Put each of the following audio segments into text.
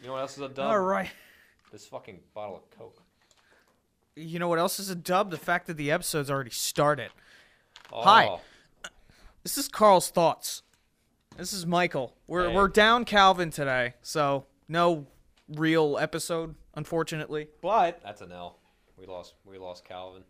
You know what else is a dub? All right. This fucking bottle of Coke. You know what else is a dub? The fact that the episode's already started. Oh, Hi. This is Carl's thoughts. This is Michael. We're we're down Calvin today, so no real episode, unfortunately. But That's an L. We lost. We lost Calvin.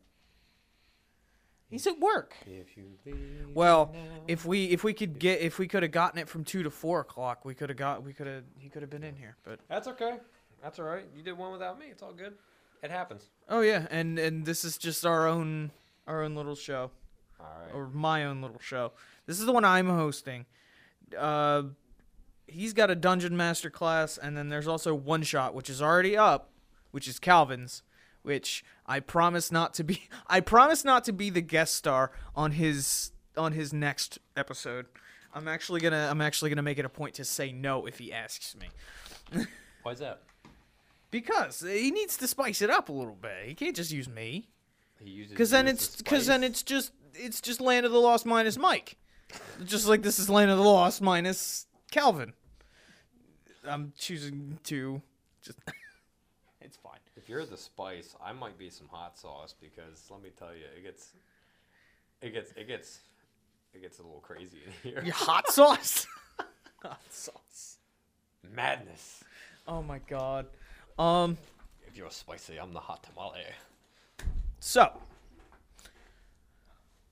He's at work. If you leave Well, now- if we if we could get if we could have gotten it from two to four o'clock, we could have got we could have he could have been in here. But That's okay. That's all right. You did one without me. It's all good. It happens. oh yeah, and and this is just our own our own little show. All right. or my own little show. This is the one I'm hosting. Uh, he's got a dungeon master class, and then there's also one shot, which is already up, which is Calvin's, which I promise not to be. I promise not to be the guest star on his on his next episode. I'm actually gonna I'm actually gonna make it a point to say no if he asks me, Why's that? because he needs to spice it up a little bit. He can't just use me. He uses. Because then it's because then it's just it's just Land of the Lost minus Mike, just like this is Land of the Lost minus Calvin. I'm choosing to just. it's fine. If you're the spice, I might be some hot sauce because let me tell you, it gets, it gets, it gets, it gets a little crazy in here. Your hot sauce. hot sauce. Madness. Oh my god. Um. If you're spicy, I'm the hot tamale. So,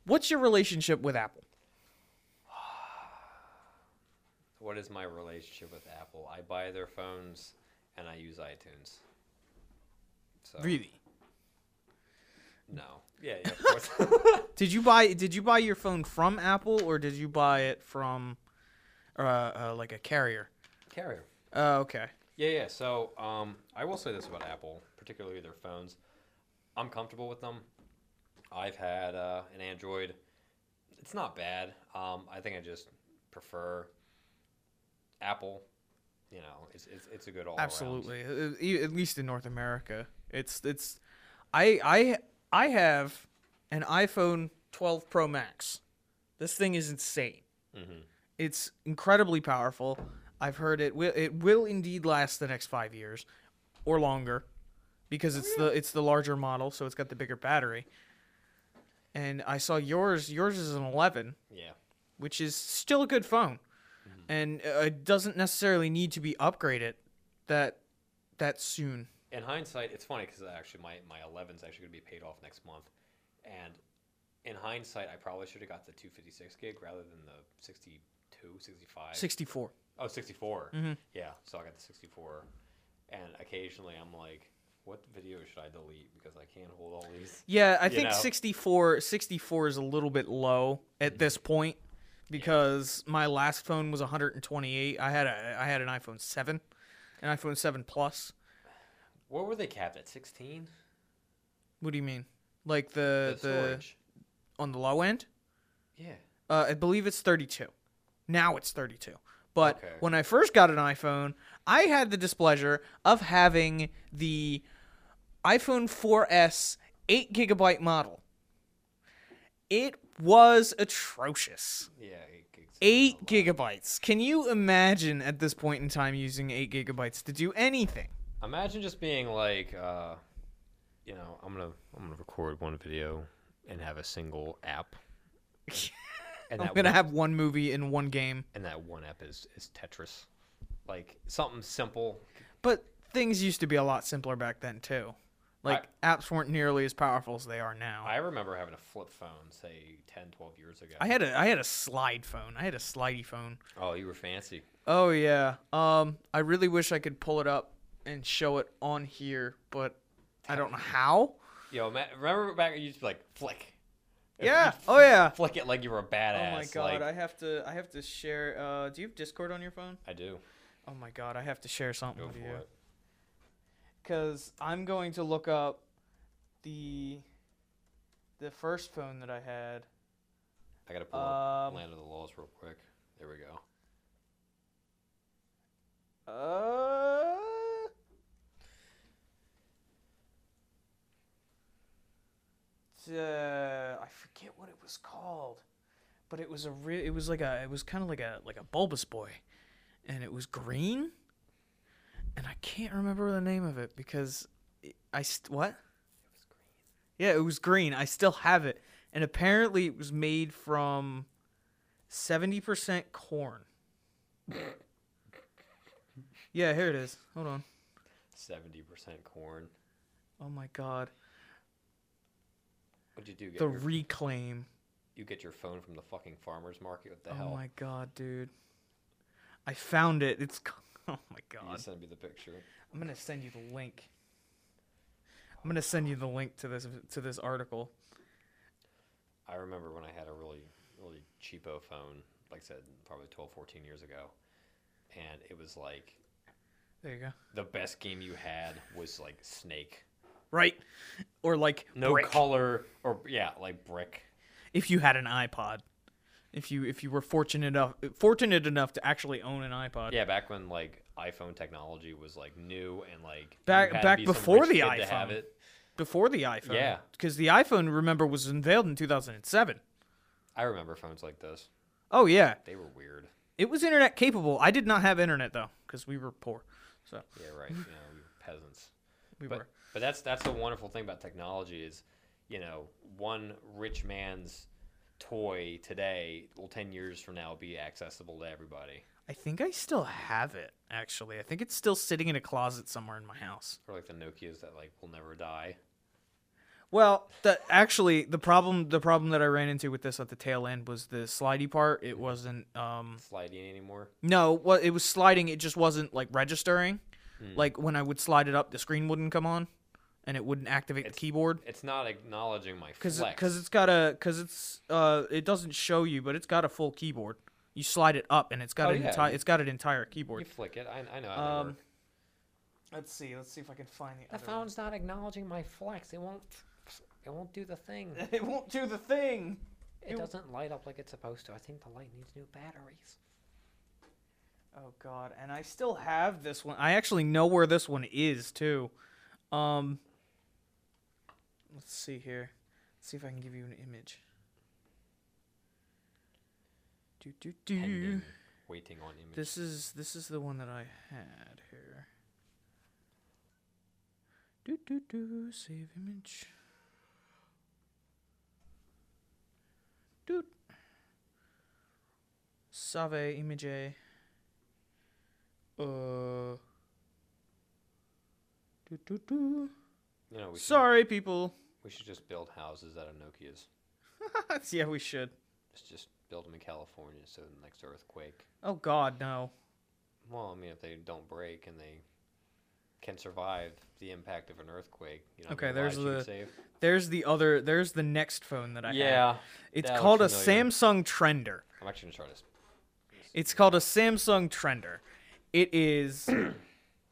what's your relationship with Apple? What is my relationship with Apple? I buy their phones and I use iTunes. So Really? no. Yeah, yeah, of course. Did you buy Did you buy your phone from Apple or did you buy it from, uh, uh like a carrier? Carrier. Oh, okay. Yeah, yeah. So, um, I will say this about Apple, particularly their phones. I'm comfortable with them. I've had uh, an Android. It's not bad. Um, I think I just prefer Apple. You know, it's it's, it's a good all. Absolutely, Uh, e- at least in North America, it's it's. I I I have an iPhone 12 Pro Max. This thing is insane. Mhm. It's incredibly powerful. I've heard it will it will indeed last the next five years, or longer, because it's the it's the larger model, so it's got the bigger battery. And I saw yours. Yours is an 11, Yeah. which is still a good phone, and uh, it doesn't necessarily need to be upgraded that that soon. In hindsight, it's funny because actually my my 11's actually going to be paid off next month, and in hindsight, I probably should have got the 256 gig rather than the 62, 65. 64. Oh, 64. Mhm. Yeah, so I got the 64. And occasionally I'm like, what video should I delete because I can't hold all these. Yeah, I think know. 64 64 is a little bit low at Mm-hmm. this point because my last phone was 128. I had a I had an iPhone 7, an iPhone 7 Plus. What were they capped at? 16? What do you mean? Like the The storage. on the low end? Yeah. Uh, I believe it's 32. Now it's 32. But Okay. when I first got an iPhone, I had the displeasure of having the iPhone 4S 8 gigabyte model. It was atrocious. Yeah. Eight gigs. Eight not a lot. gigabytes. Can you imagine at this point in time using eight gigabytes to do anything? Imagine just being like, uh, you know, I'm gonna I'm gonna record one video and have a single app. And I'm that gonna one- have one movie in one game, and that one app is is Tetris, like something simple. but things used to be a lot simpler back then too. Like apps weren't nearly as powerful as they are now. I remember having a flip phone, say 10, 12 years ago. I had a I had a slide phone. I had a slidey phone. oh, you were fancy. Oh yeah. Um, I really wish I could pull it up and show it on here, but I don't know how. Yo, ma- remember back you used to be like flick. Yeah. Oh yeah. Flick it like you were a badass. Oh my god. Like, I have to I have to share. Uh, do you have Discord on your phone? I do. Oh my god. I have to share something Go with for you. it. Because I'm going to look up the the first phone that I had. I gotta pull up Um, Land of the Lost real quick. There we go. Uh. Uh, I forget what it was called, but it was a re- it was like a it was kind of like a like a bulbous boy, and it was green, and I can't remember the name of it because it- I st- what? Yeah, it was green. I still have it, and apparently it was made from seventy percent corn. yeah, here it is. Hold on. Seventy percent corn. Oh my god, What'd you do? Get the your, reclaim. you get your phone from the fucking farmer's market? What the Oh hell? Oh my god, dude. I found it. It's oh my god. you send me the picture? I'm gonna send you the link. I'm gonna send you the link to this to this article. I remember when I had a really, really cheapo phone, like I said, probably 12, 14 years ago. And it was like There you go. the best game you had was like Snake. Right, or like No brick. color, or yeah, like brick. if you had an iPod. If you if you were fortunate enough fortunate enough to actually own an iPod. Yeah, back when like iPhone technology was like new and like Back- back be before the iPhone. Before the iPhone. Yeah. Because the iPhone, remember, was unveiled in 2007. I remember phones like this. Oh yeah, They were weird. it was internet capable. I did not have internet though, because we were poor. So Yeah, right. you know, we were peasants. we but were. But that's that's the wonderful thing about technology is, you know, one rich man's toy today will 10 years from now be accessible to everybody. I think I still have it. Actually, I think it's still sitting in a closet somewhere in my house. Or like the Nokias that like will never die. Well, the actually the problem the problem that I ran into with this at the tail end was the slidey part. It wasn't um sliding anymore. no, what it was sliding. It just wasn't like registering. Hmm. Like when I would slide it up, the screen wouldn't come on, and it wouldn't activate It's- the keyboard. It's not acknowledging my Cause, flex. cause it's got a, cause it's, uh, it doesn't show you, but it's got a full keyboard. You slide it up, and it's got Oh, an yeah, entire, it's got an entire keyboard. you keyboard. flick it. I, I know how Um, let's see, let's see if I can find the. The other one. phone's not acknowledging my flex. It won't. It won't do the thing. it won't do the thing. It It- doesn't light up like it's supposed to. I think the light needs new batteries. Oh god, and I still have this one. I actually know where this one is too. Um, let's see here. Let's see if I can give you an image. Do do do. Pending, waiting on image. This is this is the one that I had here. Do do do save image. Doot. Save image. Uh. Do do do. you know, we should, Sorry, people. We should just build houses out of Nokia's. yeah, we should. Just just build them in California so the next earthquake. Oh God, no. Well, I mean, if they don't break and they can survive the impact of an earthquake, you know, Okay, there's the- save. There's the other. There's the next phone that I have. Yeah, It's called a. Samsung Trender. I'm actually gonna try this. It's called a Samsung Trender. It is.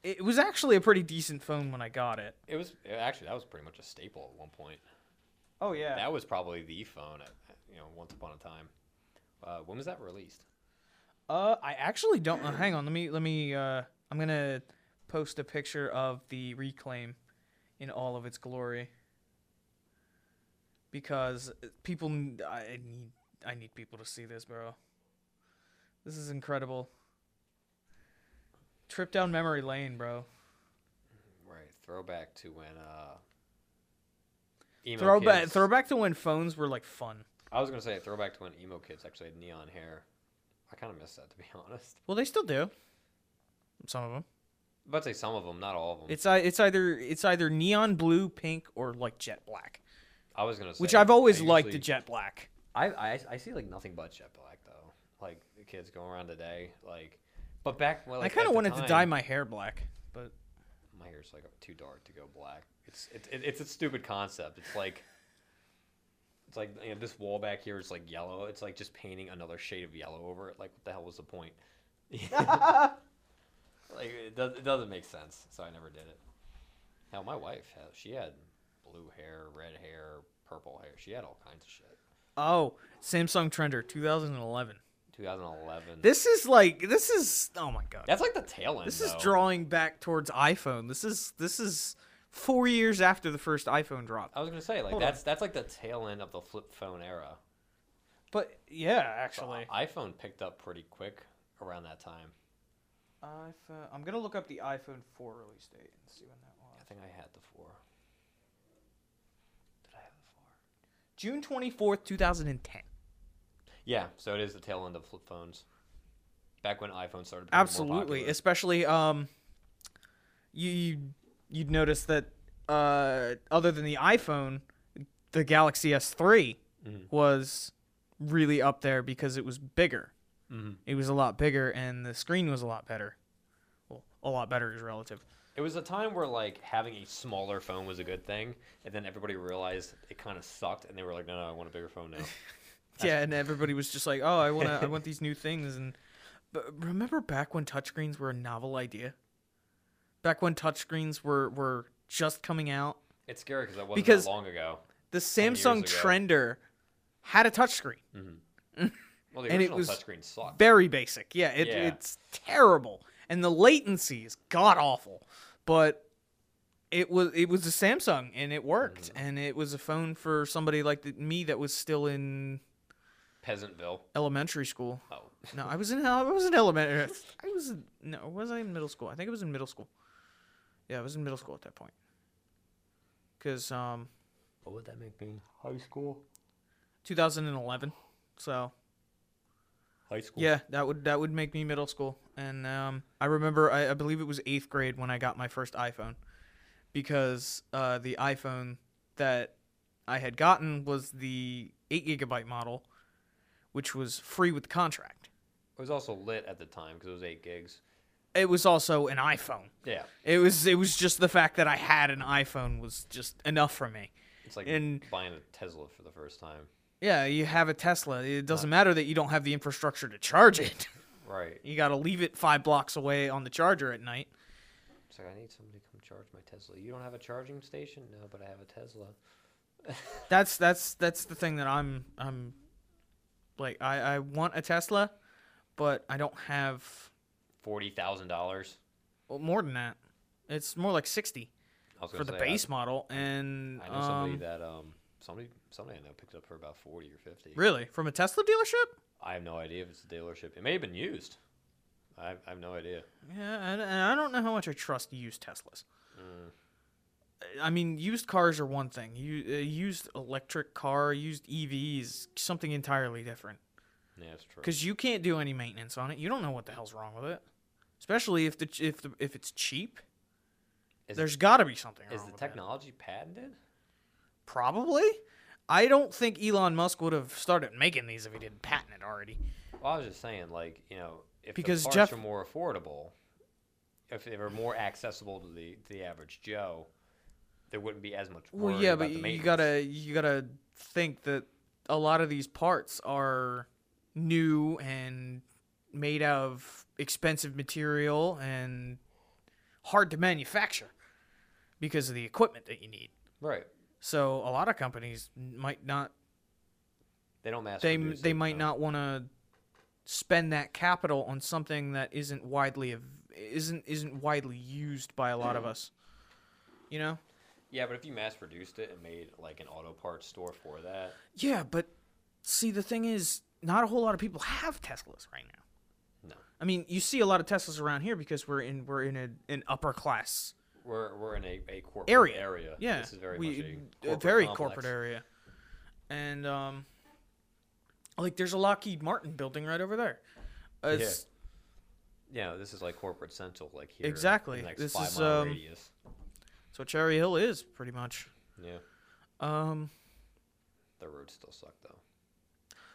it was actually a pretty decent phone when I got it. It was actually that was pretty much a staple at one point. Oh yeah. That was probably the phone, at, you know, once upon a time. Uh, when was that released? Uh, I actually don't. Uh, hang on. Let me. Let me. Uh, I'm gonna post a picture of the reclaim in all of its glory because people. I need. I need people to see this, bro. This is incredible. Trip down memory lane, bro. Right, throwback to when uh, emo Throwback. kids- Throwback to when phones were like fun. I was gonna say throwback to when emo kids actually had neon hair. I kind of miss that to be honest. Well, they still do. Some of them. But say some of them, not all of them. It's it's either it's either neon blue, pink, or like jet black. I was gonna say, Which I've always I liked the jet black. I, I I see like nothing but jet black though. Like the kids going around today, like. But back well, like, I kind of the wanted to dye my hair black, but my hair's like too dark to go black. It's it's it, it's a stupid concept. It's like it's like you know, this wall back here is like yellow. It's like just painting another shade of yellow over it. Like what the hell was the point? like it does it doesn't make sense. So I never did it. Hell, my wife has she had blue hair, red hair, purple hair. She had all kinds of shit. oh, Samsung Trender 2011. 2011. This is like this is oh my god. That's like the tail end. This is drawing back towards iPhone. This is this is 4 years after the first iPhone dropped. I was gonna say like Hold on. that's that's like the tail end of the flip phone era. But yeah, actually. i- uh, iPhone picked up pretty quick around that time. iPhone. I'm gonna look up the iPhone 4 release date and see when that was. I think I had the four. Did I have the four? June 24th, 2010. Yeah, so it is the tail end of flip phones. Back when iPhones started. becoming Absolutely, especially um, you you- you'd notice that uh, other than the iPhone, the Galaxy S3 Mhm. was really up there because it was bigger. Mhm. It was a lot bigger, and the screen was a lot better. Well, a lot better is relative. It was a time where like having a smaller phone was a good thing, and then everybody realized it kind of sucked, and they were like, "No, no, I want a bigger phone now." yeah, and everybody was just like, "Oh, I want I want these new things." And but remember back when touchscreens were a novel idea? Back when touchscreens were were just coming out. it's scary because that wasn't Because- that long ago. The Samsung. Trender had a touchscreen. Well, the and it original was touchscreen sucked. Very basic. Yeah, it, Yeah. it's terrible. And the latency is god awful. But it was it was a Samsung and it worked. Mm-hmm. And it was a phone for somebody like the, me that was still in Peasantville. elementary school. Oh, No, I was in I was in elementary. I was in, no, was I in middle school? I think it was in middle school. Yeah, I was in middle school at that point. Cuz um what would that make me? High school. 2011. So, High school. yeah, that would that would make me middle school. And um I remember I, I believe it was 8th grade when I got my first iPhone because uh the iPhone that I had gotten was the 8 gigabyte model which was free with the contract. It was also lit at the time because it was eight gigs. It was also an iPhone. Yeah, It was it was just the fact that I had an iPhone was just enough for me. it's like And- buying a Tesla for the first time. Yeah, you have a Tesla. It doesn't matter that you don't have the infrastructure to charge it. Right. You got to leave it 5 blocks away on the charger at night. It's like I need somebody to come charge my Tesla. You don't have a charging station? No, but I have a Tesla. That's that's that's the thing that I'm I'm like I I want a Tesla, but I don't have Forty thousand dollars. well, more than that. It's more like 60 I for the say, I- base model and I, know somebody um, that um somebody somebody I know picked up for about forty or fifty. Really? From a Tesla dealership? I have no idea if it's a dealership. It may have been used. I, I have no idea. Yeah, and, and I don't know how much I trust used Teslas. Mm. I mean, used cars are one thing. You uh, used electric car, used EVs, something entirely different. Yeah, it's true. Because you can't do any maintenance on it. You don't know what the hell's wrong with it. Especially if the if the, if it's cheap. Is, There's got to be something wrong is the technology patented? Probably. I don't think Elon Musk would have started making these if he didn't patent it already. Well, I was just saying, like you know, if Because the parts Jeff- are more affordable, if they were more accessible to the to the average Joe, there wouldn't be as much. Well, yeah, but you gotta you gotta think that a lot of these parts are new and made out of expensive material and hard to manufacture because of the equipment that you need. right. So a lot of companies might not They don't mass. they they might no. not want to spend that capital on something that isn't widely isn't isn't widely used by a lot of mm. us. You know? Yeah, but if you mass produced it and made like an auto parts store for that, Yeah, but see the thing is not a whole lot of people have Teslas right now. no, I mean, you see a lot of Teslas around here because we're in we're in a, an upper class we're we're in a, a corporate area. area. Yeah, this is very we, much a, corporate very complex. corporate area, and um, like there's a Lockheed Martin building right over there. Uh, it's- Yeah, this is like corporate central, like here. Exactly. In the next This five is, mile um, radius. What Cherry Hill is, pretty much. Yeah, Um, the roads still suck though.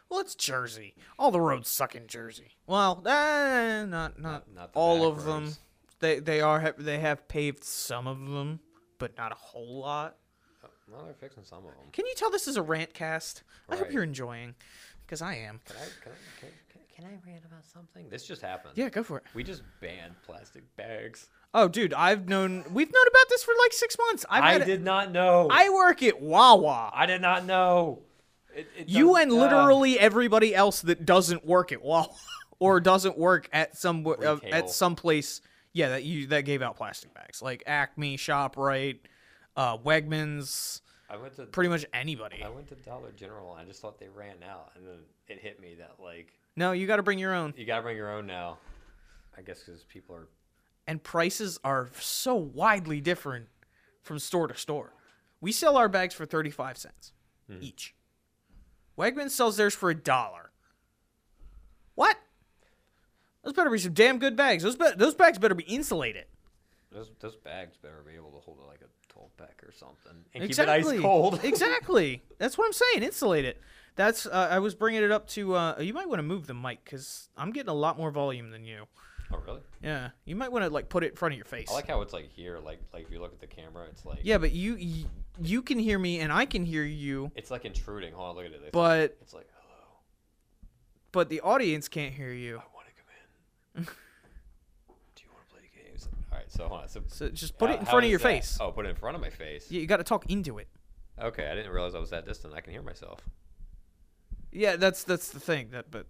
well, it's Jersey. All the roads suck in Jersey. Well, eh, not not, Not- not all of them. They they are they have paved some of them, but not a whole lot. Oh, Well, they're fixing some of them. Can you tell this is a rant cast? I hope you're enjoying, because I am. Can I can I, can, can, can I rant about something? This just happened. Yeah, go for it. We just banned plastic bags. Oh, dude, I've known we've known about this for like six months. I've I had- did not know. I work at Wawa. I did not know. It, it You does- and uh, literally everybody else that doesn't work at Wawa or doesn't work at some uh, at some place. Yeah, that you that gave out plastic bags like Acme, Shoprite, uh, Wegmans, I went to pretty much anybody. I went to Dollar General. and I just thought they ran out, and then it hit me that like No, you got to bring your own. you gotta bring your own now. I guess because people are. and prices are so widely different from store to store. We sell our bags for 35 cents hmm. each. Wegmans sells theirs for a dollar. What? Those better be some damn good bags. Those be- those bags better be insulated. Those, those bags better be able to hold it like a 12 pack or something and exactly. keep it ice cold. exactly. That's what I'm saying. Insulate it. That's uh, I was bringing it up to. Uh, you might want to move the mic because I'm getting a lot more volume than you. oh, really? Yeah, you might want to like put it in front of your face. I like how it's like here, like like if you look at the camera, it's like yeah, but you, you you can hear me and I can hear you, it's like intruding. Hold on, look at it. It's, but it's like hello, but the audience can't hear you. I want to come in. Do you want to play games? All right, so hold on. So So just put it in how front of is your that? face. Oh, put it in front of my face. You, you got to talk into it. Okay, I didn't realize I was that distant. I can hear myself. Yeah, that's that's the thing. That but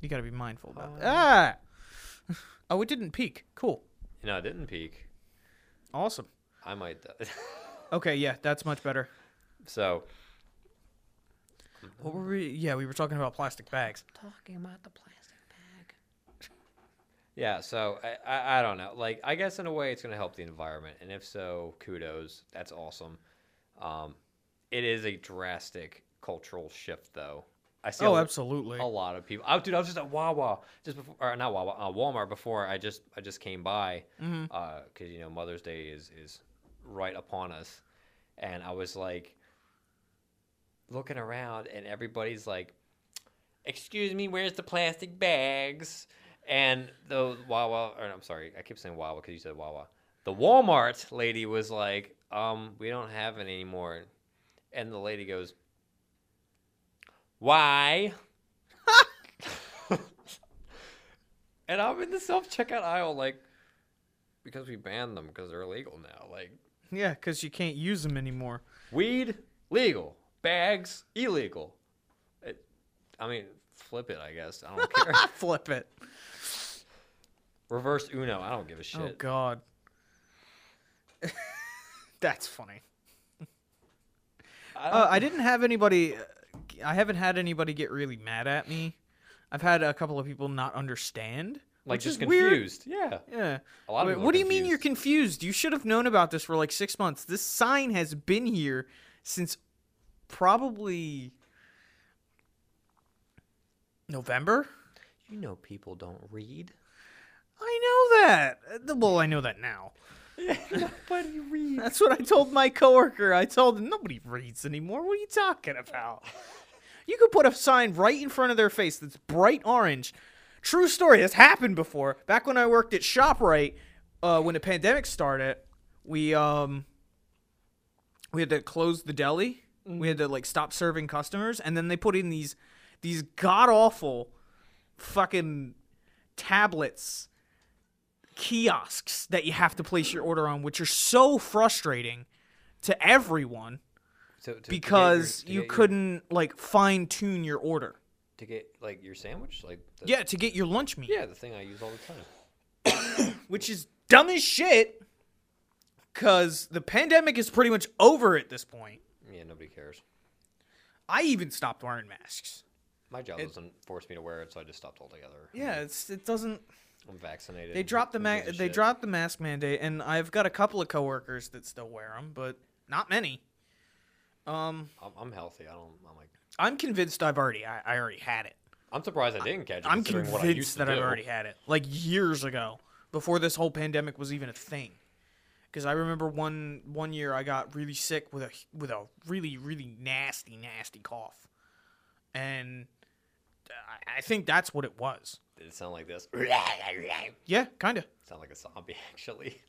you got to be mindful about. Oh. That. Ah. Oh, it didn't peak. Cool. No, it didn't peak. Awesome. I might. Okay, yeah, that's much better. so What were we? Yeah, we were talking about plastic bags. Talking about the plastic bag. Yeah, so I, I, I don't know. Like, I guess in a way it's going to help the environment. And if so, kudos. That's awesome. Um, it is a drastic cultural shift, though. I see Oh, a, absolutely. a lot of people. Oh, dude, I was just at Wawa just before, or not Wawa, uh, Walmart before I just I just came by because you know Mother's Day is is right upon us, and I was like looking around, and everybody's like, "Excuse me, where's the plastic bags?" And the Wawa, or I'm sorry, I keep saying Wawa because you said Wawa. The Walmart lady was like, "Um, we don't have any anymore," and the lady goes, "Why?" and I'm in the self checkout aisle, like, because we banned them because they're illegal now. Like, Yeah, because you can't use them anymore. weed legal, bags illegal. It, I mean, flip it. I guess I don't care. Flip it. Reverse Uno. I don't give a shit. Oh God. That's funny. I, Uh, I didn't have anybody. I haven't had anybody get really mad at me. I've had a couple of people not understand. like just is weird. confused. Yeah, Yeah. a lot of Wait, people. what do you mean you're confused. confused? You should have known about this for like six months. This sign has been here since probably November. You know, people don't read. I know that. Well, I know that now. Nobody reads. That's what I told my coworker. I told him nobody reads anymore. What are you talking about? You could put a sign right in front of their face that's bright orange. True story. This happened before. Back when I worked at Shoprite, uh, when the pandemic started, we um we had to close the deli. We had to like stop serving customers, and then they put in these these god awful fucking tablets kiosks that you have to place your order on, which are so frustrating to everyone To, to- to your- because to you your- couldn't like fine tune your order. to get like your sandwich, like the, Yeah, to get your lunch meat, yeah, the thing I use all the time. which is dumb as shit. Cause the pandemic is pretty much over at this point. Yeah, nobody cares. I even stopped wearing masks. My job It- doesn't force me to wear it, so I just stopped altogether. Yeah, it's it doesn't. I'm vaccinated. They dropped the ma- they shit? dropped the mask mandate, and I've got a couple of coworkers that still wear them, but not many. Um, I'm, I'm healthy. I don't. I'm like. I'm convinced I've already I, I already had it. I'm surprised I didn't catch it. I'm considering what I used convinced to that I've do. already had it, like years ago, before this whole pandemic was even a thing. Because I remember one one year I got really sick with a with a really really nasty nasty cough, and I, I think that's what it was. Did it sound like this? Yeah, kind of. sound like a zombie, actually.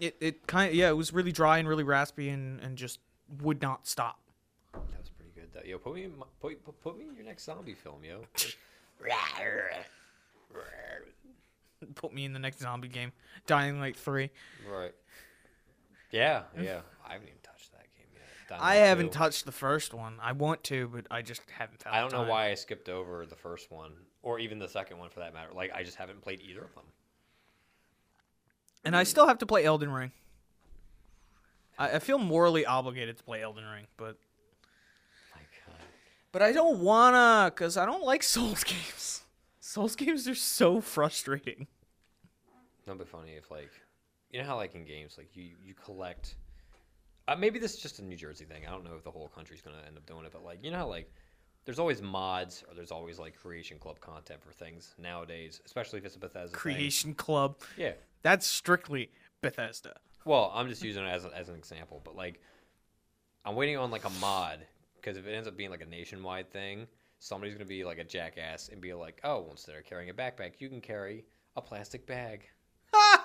It it kind of yeah, it was really dry and really raspy and and just would not stop. That was pretty good, though. Yo, put me, in my, put, put, put me in your next zombie film, yo. Put me in the next zombie game, Dying Light three. right. Yeah, yeah. I haven't even touched that game yet. Dying I Light haven't 2. touched the first one. I want to, but I just haven't found. I don't know time. why I skipped over the first one, or even the second one for that matter. Like, I just haven't played either of them. And I still have to play Elden Ring. I, I feel morally obligated to play Elden Ring, but My God. but I don't wanna, cause I don't like Souls games. Souls games are so frustrating. That'd be funny if like, you know how like in games like you you collect. Uh, maybe this is just a New Jersey thing. I don't know if the whole country's gonna end up doing it, but like you know how like there's always mods or there's always like creation club content for things nowadays, especially if it's a Bethesda thing. Creation Club. Yeah. That's strictly Bethesda. Well, I'm just using it as, a, as an example, but like, I'm waiting on like a mod because if it ends up being like a nationwide thing, somebody's gonna be like a jackass and be like, "Oh, well, instead of carrying a backpack, you can carry a plastic bag,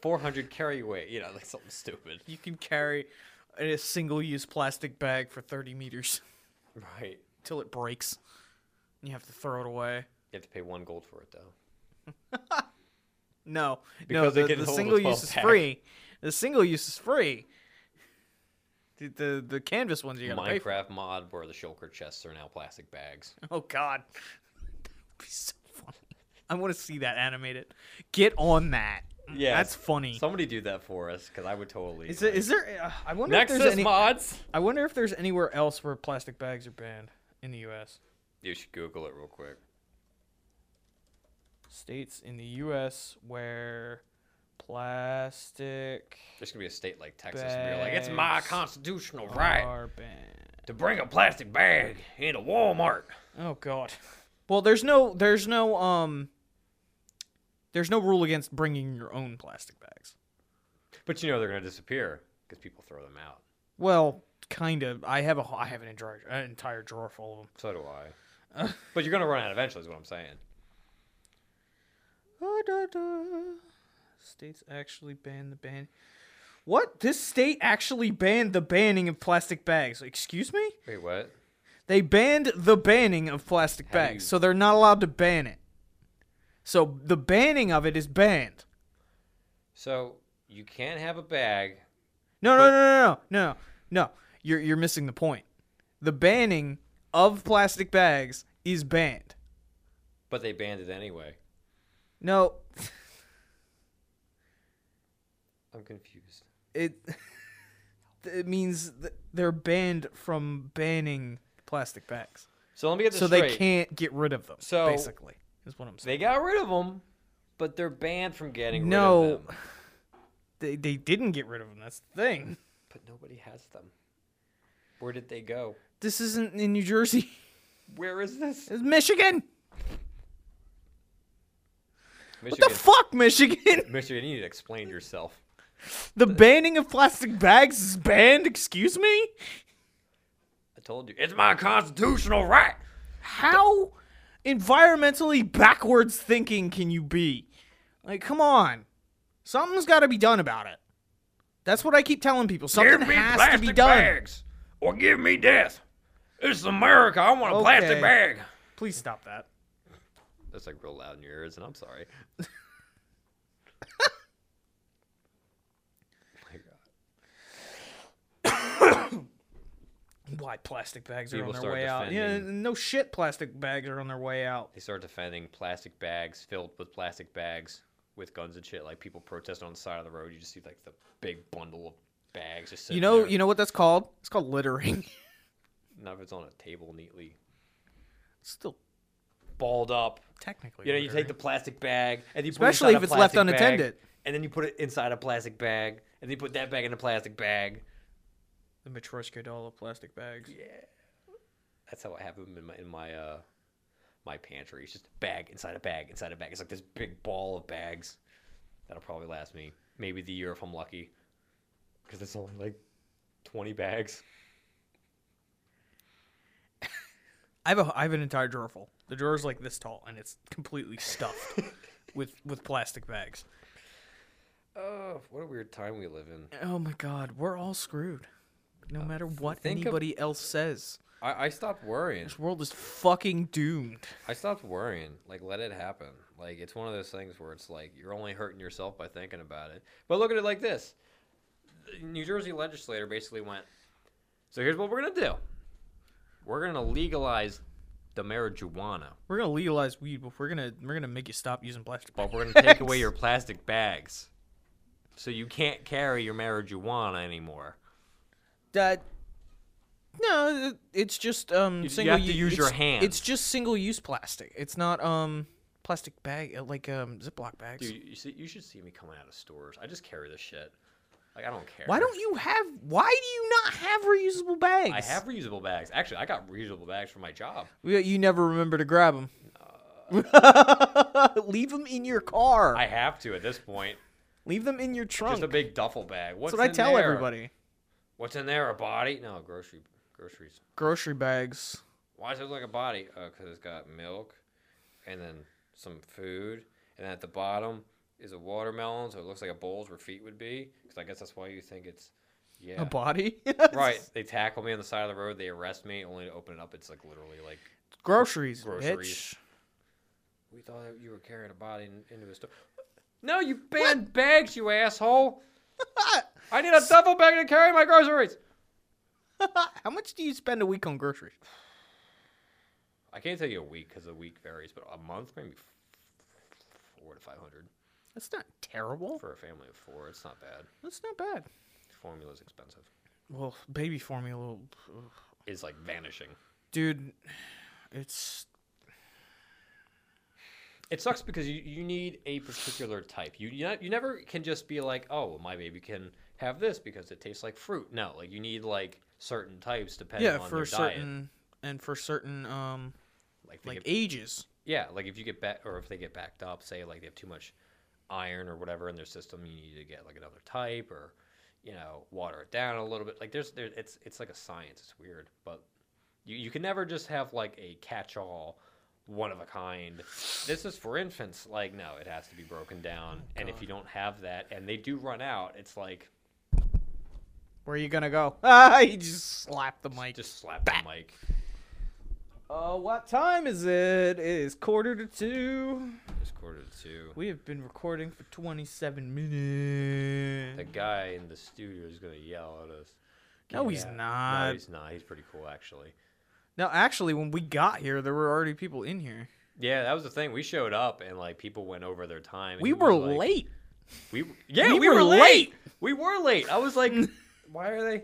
400 carry weight, you know, like something stupid." You can carry a single-use plastic bag for 30 meters Right. till it breaks. You have to throw it away. You have to pay one gold for it though. No, no, Because it the, can the hold a single use is pack. free. The single use is free. The the, the canvas ones you gotta pay for. Minecraft mod where the shulker chests are now plastic bags. Oh God, that would be so funny. I want to see that animated. Get on that. Yeah, that's funny. Somebody do that for us because I would totally. Is, it, is there? Uh, I wonder if there's any. mods? I wonder if there's anywhere else where plastic bags are banned in the U.S. You should Google it real quick. States in the U.S. where plastic There's gonna be a state like Texas where you're like, it's my Bags constitutional right are banned. to bring a plastic bag into Walmart. Oh God. Well, there's no, there's no, um, there's no rule against bringing your own plastic bags. But you know they're gonna disappear because people throw them out. Well, kind of. I have a, I have an entire, an entire drawer full of them. So do I. but you're gonna run out eventually, is what I'm saying. States actually ban the ban. What? This state actually banned the banning of plastic bags. Excuse me? Wait, what? They banned the banning of plastic How bags, you- so they're not allowed to ban it. So the banning of it is banned. So you can't have a bag. No, no, no, no, no, no, no. You're you're missing the point. The banning of plastic bags is banned. But they banned it anyway. No, I'm confused. it it means they're banned from banning plastic bags, So let me get this so straight. they can't get rid of them. So- basically, is what I'm saying. They got rid of them, but they're banned from getting rid of them. they they didn't get rid of them. That's the thing. But nobody has them. Where did they go? This isn't in New Jersey. Where is this? It's Michigan. What the fuck, Michigan? Michigan, you need to explain yourself. the banning of plastic bags is banned. Excuse me. I told you. It's my constitutional right. How environmentally backwards thinking can you be? Like, come on. Something's got to be done about it. That's what I keep telling people. Something give me has plastic to be done. bags, or give me death. This is America. I want a plastic bag. Please stop that. That's like real loud in your ears, and I'm sorry. My God. Why plastic bags are on their way out? Yeah, no shit. Plastic bags are on their way out. They start defending plastic bags filled with plastic bags with guns and shit. Like people protesting on the side of the road. You just see like the big bundle of bags just sitting You know, there. you know what that's called? It's called littering. Not if it's on a table neatly Still, balled up. technically. You know, you take the plastic bag and you put it Especially if it's left bag, unattended. and then you put it inside a plastic bag, and then you put that bag in a plastic bag. the Matryoshka doll of plastic bags. Yeah, that's how I have them in my in my uh my pantry. It's just a bag inside a bag inside a bag. It's like this big ball of bags that'll probably last me maybe the year if I'm lucky, because it's only like twenty bags. I have a I have an entire drawer full. The drawer's like this tall, and it's completely stuffed with with plastic bags. Oh, what a weird time we live in. Oh my god, we're all screwed. No uh, matter what think of- anybody else says, I, I stopped worrying. this world is fucking doomed. I stopped worrying. Like, let it happen. Like, it's one of those things where it's like you're only hurting yourself by thinking about it. But look at it like this: The New Jersey legislator basically went. So here's what we're gonna do. We're gonna legalize the marijuana, We're gonna legalize weed, but we're gonna we're gonna make you stop using plastic. but we're gonna take away your plastic bags, so you can't carry your marijuana anymore. that. No, it- it's just um You- you single. have to u- use your it's- hands. It's just single use plastic. It's not um plastic bag uh, like um Ziploc bags. Dude, you, see, you should see me coming out of stores. I just carry this shit. Like I don't care. Why don't you have? Why do you not have reusable bags? I have reusable bags. Actually, I got reusable bags for my job. You never remember to grab them. Leave them in your car. I have to at this point. Leave them in your trunk. Just a big duffel bag. What's That's what I tell there? everybody. What's in there? A body? No, grocery groceries. Grocery bags. Why does it look like a body? Uh, because it's got milk, and then some food, and then at the bottom is a watermelon, so it looks like a bowl's where feet would be. Because I guess that's why you think it's yeah. A body. right. They tackle me on the side of the road. They arrest me. Only to open it up, it's like literally like Groceries. Groceries. Bitch. we thought that you were carrying a body in, into a store. No, you banned bags, you asshole. I need a duffel bag to carry my groceries. How much do you spend a week on groceries? I can't tell you a week because a week varies, but a month maybe f- four to five hundred That's not terrible. for a family of four. It's not bad. That's not bad. Formula's expensive. Well, baby formula, Is like vanishing. dude. It's It sucks because you, you need a particular type. You you, not, you never can just be like, oh, well, my baby can have this because it tastes like fruit. No, like you need like certain types depending yeah on for their certain and for certain um. Like, like get- ages. Yeah, like if you get back or if they get backed up, say like they have too much iron or whatever in their system, you need to get like another type or you know water it down a little bit. Like there's there it's it's like a science. It's weird, but you you can never just have like a catch-all, one of a kind. This is for infants. Like no, it has to be broken down. and if you don't have that, and they do run out, it's like Where are you gonna go? Ah, you just slap the mic. just slap the mic. Uh, what time is it? It is quarter to two. It's quarter to two. We have been recording for 27 minutes. The guy in the studio is gonna yell at us. No, he's Yeah. not. No, he's not. He's pretty cool actually. No, actually, when we got here, there were already people in here. Yeah, that was the thing. We showed up and like people went over their time. and We he were like- late. We yeah, We we, were late. We were late. I was like, why are they?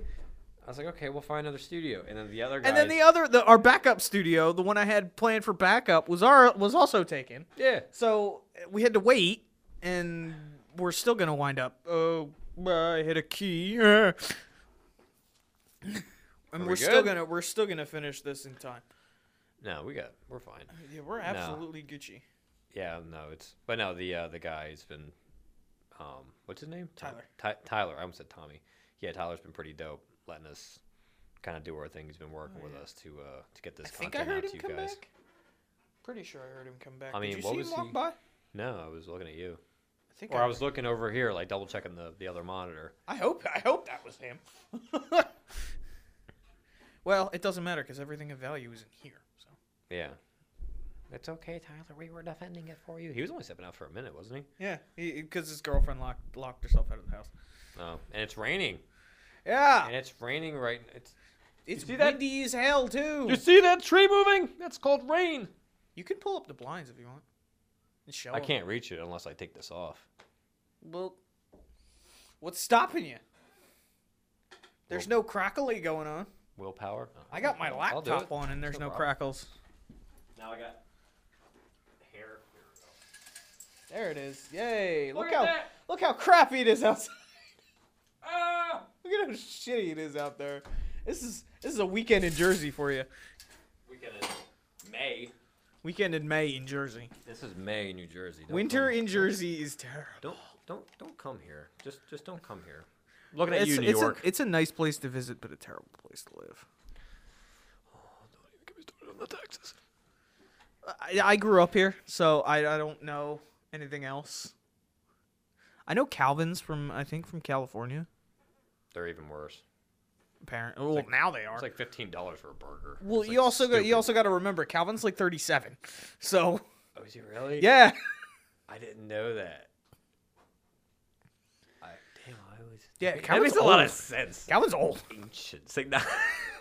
I was like, okay, we'll find another studio. And then the other guys. And then the other, the, our backup studio, the one I had planned for backup, was our was also taken. yeah, So we had to wait, and we're still gonna wind up. Oh, I hit a key. uh. and Are we're we still gonna we're still gonna finish this in time. no, we got we're fine. Yeah, we're absolutely Gucci. Yeah, no, it's but no, the uh, the guy's been, um, what's his name? Tyler. Ty- Tyler. I almost said Tommy. Yeah, Tyler's been pretty dope, letting us kind of do our thing. He's been working with us to uh to get this I think I content heard out him to you come guys. back. Pretty sure I heard him come back. I mean, Did you what see was him walk he- by? No, I was looking at you, I think. or I was looking over here, like double checking the the other monitor. I hope. I hope that was him. well, it doesn't matter because everything of value is in here. So. Yeah. It's okay, Tyler. We were defending it for you. He was only stepping out for a minute, wasn't he? Yeah, because his girlfriend locked locked herself out of the house. Oh, and it's raining. Yeah, And it's raining right. It's. it's see that? windy as hell too. You see that tree moving? That's called rain. You can pull up the blinds if you want. And show I 'em. can't reach it unless I take this off. Well, what's stopping you? There's no crackly going on. Willpower. I got my I'll do laptop it. on and there's No no, problem. crackles. Now I got hair. There it is. Yay! Look, Look at how that. look how crappy it is outside. Look at how shitty it is out there. This is this is a weekend in Jersey for you. Weekend in May. Weekend in May in Jersey. This is May, New Jersey. Don't Winter come- in Jersey is terrible. Don't don't don't come here. Just just don't come here. Looking at It's, you, New it's, York. A, it's a nice place to visit, but a terrible place to live. Don't even Get me started on the taxes. I, I grew up here, so I, I don't know anything else. I know Calvin's from I think from California. They're even worse. Apparently, well like- now they are. It's like fifteen dollars for a burger. well, It's, you like, also got you also got to remember Calvin's like thirty seven, so Oh, is he really? yeah. I didn't know that. I damn. I always. Yeah, that Calvin's makes a lot of sense. Calvin's old. Ancient. Like, nah.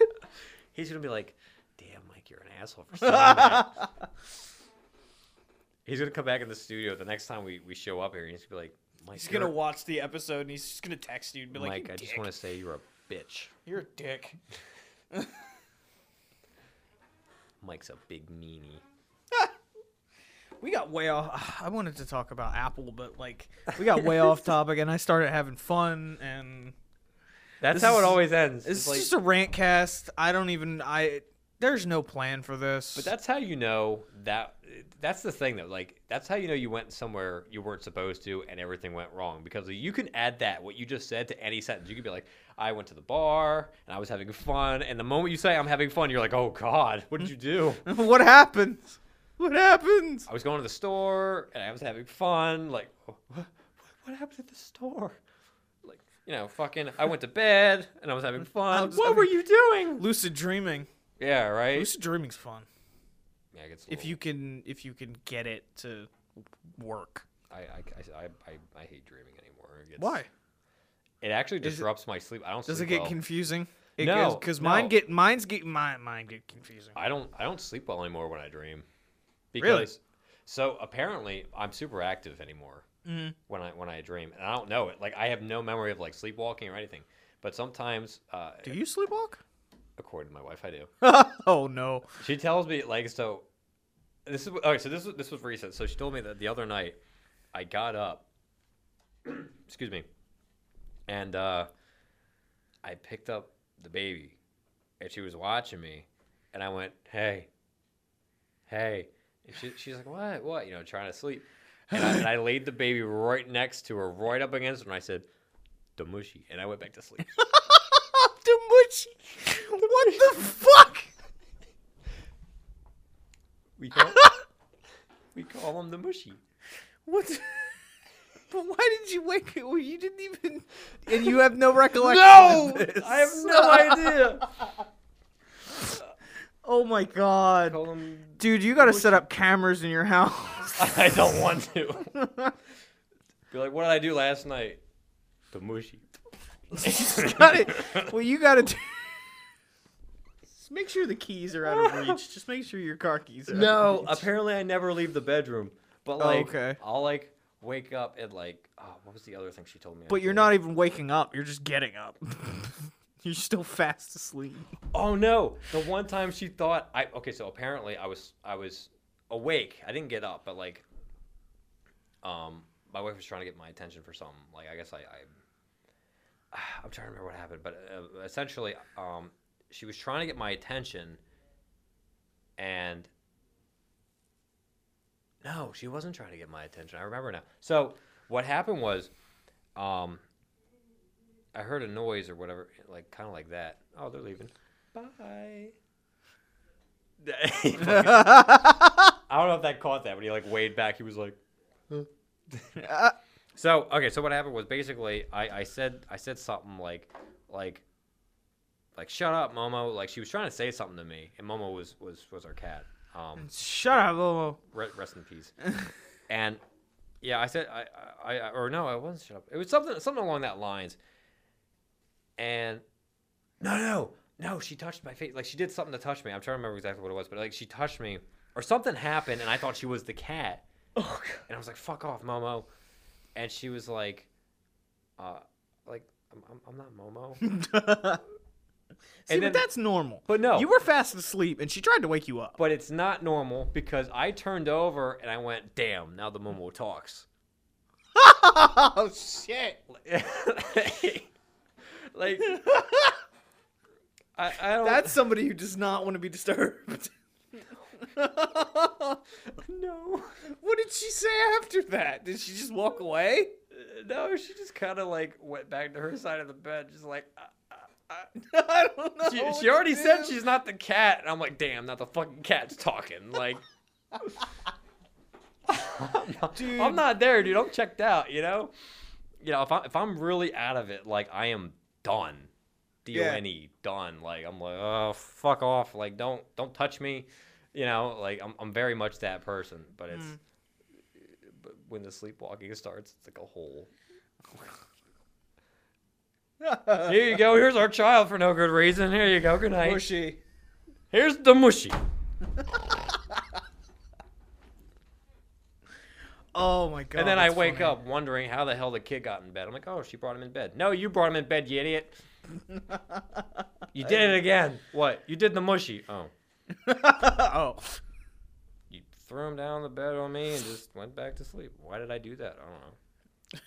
He's gonna be like, "Damn, Mike, you're an asshole for saying that." He's gonna come back in the studio the next time we, we show up here, and he's gonna be like, "Mike, He's gonna watch the episode and he's just gonna text you and be like, Mike, "You I just want to say you're a bitch." You're a dick." Mike's a big meanie. We got way off. I wanted to talk about Apple, but like we got way off topic, and I started having fun, and That's This how is- it always ends. it's, It's like, just a rant cast. I don't even. I there's no plan for this. but that's how you know that. That's the thing though. Like that's how you know you went somewhere you weren't supposed to, and everything went wrong. Because you can add that what you just said to any sentence. You could be like, "I went to the bar and I was having fun," and the moment you say "I'm having fun," you're like, "Oh God, what did you do?" what happens? What happens? I was going to the store and I was having fun. Like, "Oh, what, what happened at the store? Like, you know, fucking. I went to bed and I was having fun. was What having- were you doing? Lucid dreaming. Yeah, right. Lucid dreaming's fun Yeah, it gets if little- you can if you can get it to work. I, I, I, I, I hate dreaming anymore. It gets- Why? It actually Is it- disrupts my sleep. I don't. Does it get well. confusing? No, because no. mine get mine's get mine mine get confusing. I don't. I don't sleep well anymore when I dream. Really? Because, So apparently, I'm super active anymore Mhm. when I when I dream, and I don't know it. Like I have no memory of like sleepwalking or anything. But sometimes, uh, Do you sleepwalk? According to my wife, I do. oh no. She tells me like so. This is okay. So this was this was recent. So she told me that the other night, I got up. excuse me. And uh, I picked up the baby, and she was watching me, and I went, "Hey, hey," and she, she's like, "What? What?" You know, trying to sleep. And I, and I laid the baby right next to her, right up against her, and I said, "The mushy," and I went back to sleep. Demuchi. What the fuck? We call we call him the mushy. What? the- But why did you wake? Well, you didn't even, and you have no recollection. No, of this. I have no idea. Oh my god, Call him. dude, you gotta set up cameras in your house. I don't want to. Be like, what did I do last night? The mushy. Got it. Well, you gotta do. Just make sure the keys are out of reach. Just make sure your car keys are. out No, of reach. apparently I never leave the bedroom. But Oh, like, okay. I'll like wake up and like, oh, what was the other thing she told me? I But you're did? not even waking up. You're just getting up. you're still fast asleep. Oh no! The one time she thought I okay, so apparently I was I was awake. I didn't get up, but like, um, my wife was trying to get my attention for something. Like I guess I, I I'm trying to remember what happened, but uh, essentially, um, she was trying to get my attention, and no, she wasn't trying to get my attention. I remember now. So what happened was, um, I heard a noise or whatever, like kind of like that. Oh, they're leaving. Bye. I don't know if that caught that, but he like weighed back. He was like. Uh, So okay, so what happened was basically I, I said I said something like like like shut up, Momo. Like she was trying to say something to me, and Momo was was was our cat. Um, shut up, Momo. re- rest in peace. and yeah, I said I, I I or no, I wasn't shut up. It was something something along that lines. And no, no, no, she touched my face. Like she did something to touch me. I'm trying to remember exactly what it was, but like she touched me or something happened, and I thought she was the cat. Oh, And I was like, "Fuck off, Momo," and she was like, "Uh, like I'm, I'm, I'm not Momo." See, And but that's normal. But no, You were fast asleep, and she tried to wake you up. but it's not normal because I turned over and I went, "Damn, now the Momo talks." oh shit! like I, I don't That's somebody who does not want to be disturbed. no what did she say after that? Did she just walk away? no she just kind of like went back to her side of the bed just like uh, uh, I don't know. uh. she, she already said she's not the cat and I'm like damn not the fucking cat's talking like I'm, not, Dude. I'm not there dude I'm checked out you know you know if I if I'm really out of it like I am done D O N E done like I'm like oh fuck off like don't don't touch me you know like I'm I'm very much that person but it's Mm. but when the sleepwalking starts it's like a whole here you go here's our child for no good reason here you go good night Mushy. here's the mushy Oh my god. and then I wake funny. up wondering how the hell the kid got in bed. I'm like, oh, she brought him in bed. No, you brought him in bed, you idiot. You did it again. What? You did the mushy. Oh. oh. You threw him down the bed on me and just went back to sleep. Why did I do that? I don't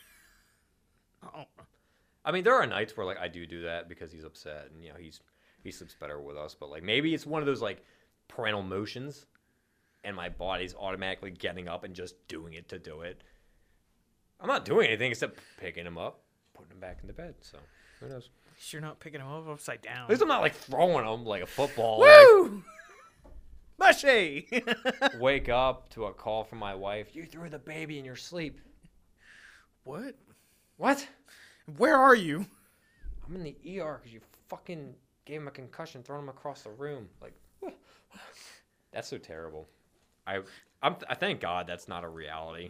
know. oh. I mean, there are nights where like I do do that because he's upset and you know he's he sleeps better with us. But like maybe it's one of those like parental motions, and my body's automatically getting up and just doing it to do it. I'm not doing anything except picking him up, putting him back in the bed. So who knows? At least You're not picking him up upside down. At least I'm not like throwing him like a football. Like, Woo! Mushy. wake up to a call from my wife. You threw the baby in your sleep. what? What? Where are you? I'm in the ER because you fucking gave him a concussion, throwing him across the room. Like, that's so terrible. I, I'm, I thank God that's not a reality.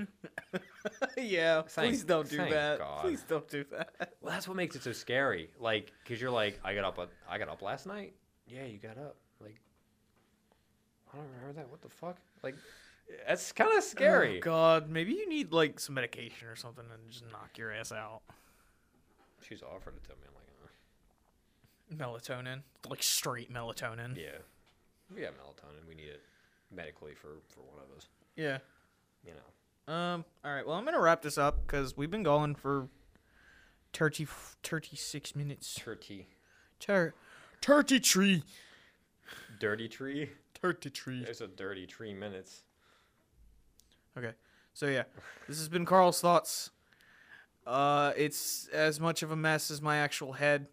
yeah. Thank- please don't do thank that. God. Please don't do that. well, that's what makes it so scary. Like, cause you're like, I got up, at- I got up last night. Yeah, you got up. Like, I don't remember that. What the fuck? Like, that's kind of scary. Oh God, maybe you need like some medication or something and just knock your ass out. She's offered it to me. I'm like, uh, Melatonin, like straight melatonin. yeah, we got melatonin. We need it medically for for one of us. Yeah. You know. Um. All right. Well, I'm gonna wrap this up because we've been going for 30, 36 minutes. Turkey. Tur- turkey tree. Dirty tree. Turkey tree. There's a dirty tree minutes. Okay. So yeah, this has been Carl's thoughts. Uh, it's as much of a mess as my actual head.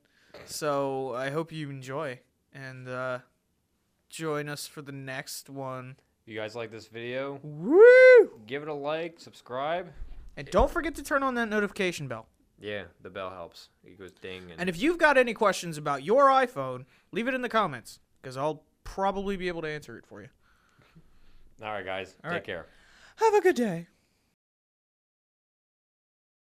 So I hope you enjoy and uh, join us for the next one. If you guys like this video, Woo! give it a like, subscribe. And don't forget to turn on that notification bell. Yeah, the bell helps. It goes ding and, And if you've got any questions about your iPhone, leave it in the comments because I'll probably be able to answer it for you. all right, guys, All take right. care. Have a good day.